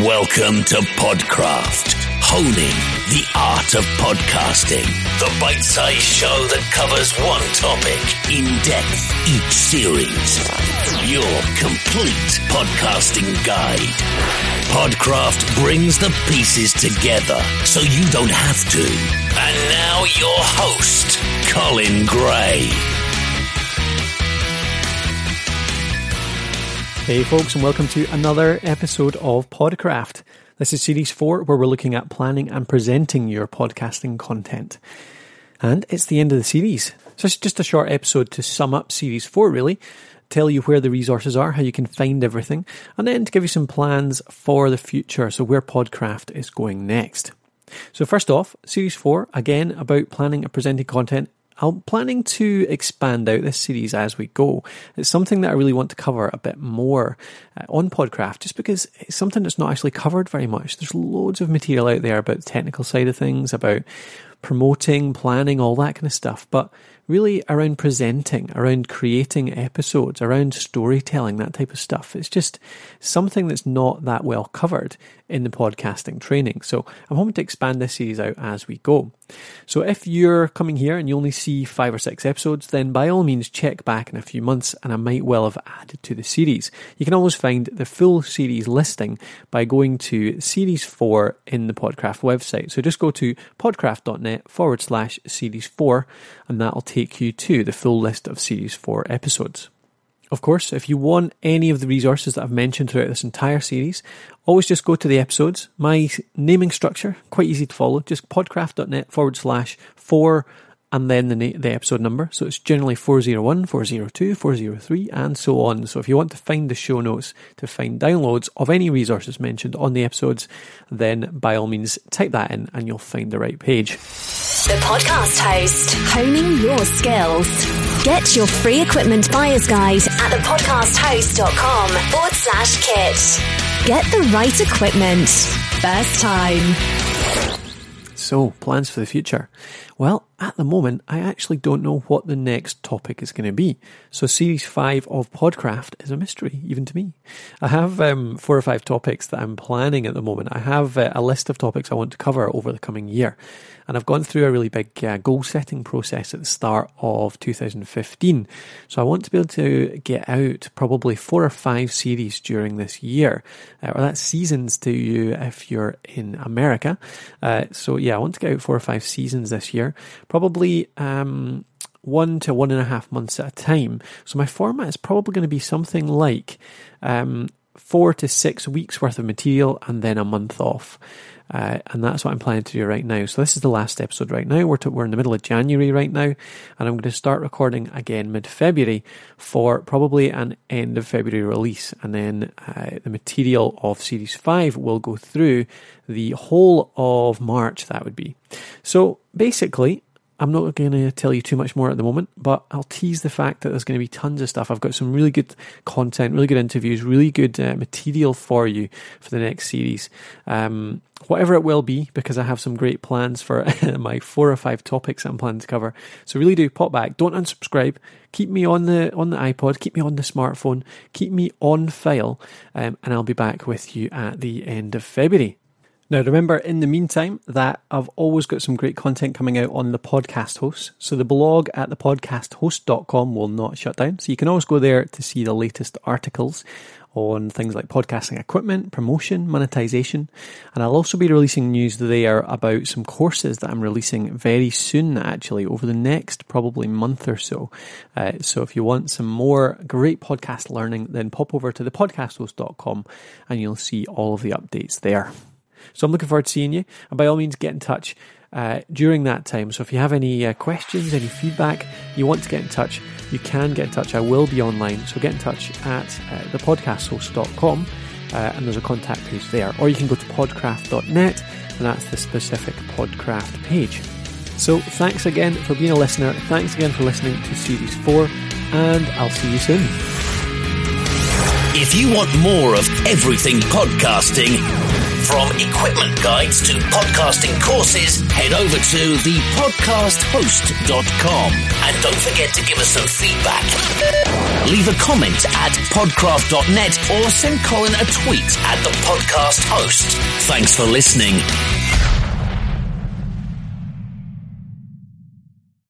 Welcome to Podcraft, honing the art of podcasting. The bite-sized show that covers one topic in depth each series. Your complete podcasting guide. Podcraft brings the pieces together so you don't have to. And now your host, Colin Gray. Hey, folks, and welcome to another episode of Podcraft. This is series four, where we're looking at planning and presenting your podcasting content. And it's the end of the series. So it's just a short episode to sum up series four, really, tell you where the resources are, how you can find everything, and then to give you some plans for the future, so where Podcraft is going next. So, first off, series four, again, about planning and presenting content I'm planning to expand out this series as we go. It's something that I really want to cover a bit more uh, on Podcraft, just because it's something that's not actually covered very much. There's loads of material out there about the technical side of things, about promoting, planning, all that kind of stuff. But really around presenting, around creating episodes, around storytelling, that type of stuff. It's just something that's not that well covered in the podcasting training. So I'm hoping to expand this series out as we go. So if you're coming here and you only see five or six episodes, then by all means check back in a few months and I might well have added to the series. You can always find the full series listing by going to series four in the Podcraft website. So just go to podcraft.net forward slash series four and that'll take you to the full list of series four episodes. Of course, if you want any of the resources that I've mentioned throughout this entire series, always just go to the episodes. My naming structure, quite easy to follow, just podcraft.net forward slash four and then the, na- the episode number. So it's generally 401, 402, 403, and so on. So if you want to find the show notes to find downloads of any resources mentioned on the episodes, then by all means type that in and you'll find the right page. The podcast host, honing your skills. Get your free equipment buyer's guide at thepodcasthost.com forward slash kit. Get the right equipment. First time. So, plans for the future. Well, at the moment, I actually don't know what the next topic is going to be. So, series five of Podcraft is a mystery, even to me. I have um, four or five topics that I'm planning at the moment. I have uh, a list of topics I want to cover over the coming year. And I've gone through a really big uh, goal setting process at the start of 2015. So, I want to be able to get out probably four or five series during this year. Uh, or that's seasons to you if you're in America. Uh, so, yeah, I want to get out four or five seasons this year probably um, one to one and a half months at a time. So my format is probably going to be something like um, four to six weeks worth of material and then a month off. Uh, and that's what I'm planning to do right now. So this is the last episode right now. We're to, we're in the middle of January right now, and I'm going to start recording again mid February for probably an end of February release, and then uh, the material of Series Five will go through the whole of March. That would be. So basically, I'm not going to tell you too much more at the moment, but I'll tease the fact that there's going to be tons of stuff. I've got some really good content, really good interviews, really good uh, material for you for the next series. Um, whatever it will be, because I have some great plans for my four or five topics I'm planning to cover. So really do pop back. Don't unsubscribe. Keep me on the on the iPod. Keep me on the smartphone. Keep me on file, um, and I'll be back with you at the end of February. Now, remember, in the meantime, that I've always got some great content coming out on the podcast host. So the blog at thepodcasthost.com will not shut down. So you can always go there to see the latest articles on things like podcasting equipment, promotion, monetization. And I'll also be releasing news there about some courses that I'm releasing very soon, actually, over the next probably month or so. Uh, so if you want some more great podcast learning, then pop over to thepodcasthost.com and you'll see all of the updates there. So I'm looking forward to seeing you. And by all means, get in touch uh, during that time. So if you have any uh, questions, any feedback, you want to get in touch, you can get in touch. I will be online. So get in touch at uh, thepodcasthost.com uh, and there's a contact page there. Or you can go to podcraft.net and that's the specific Podcraft page. So thanks again for being a listener. Thanks again for listening to Series 4 and I'll see you soon. If you want more of everything podcasting, from equipment guides to podcasting courses, head over to thepodcasthost.com. And don't forget to give us some feedback. leave a comment at podcraft.net or send Colin a tweet at the podcast host. Thanks for listening.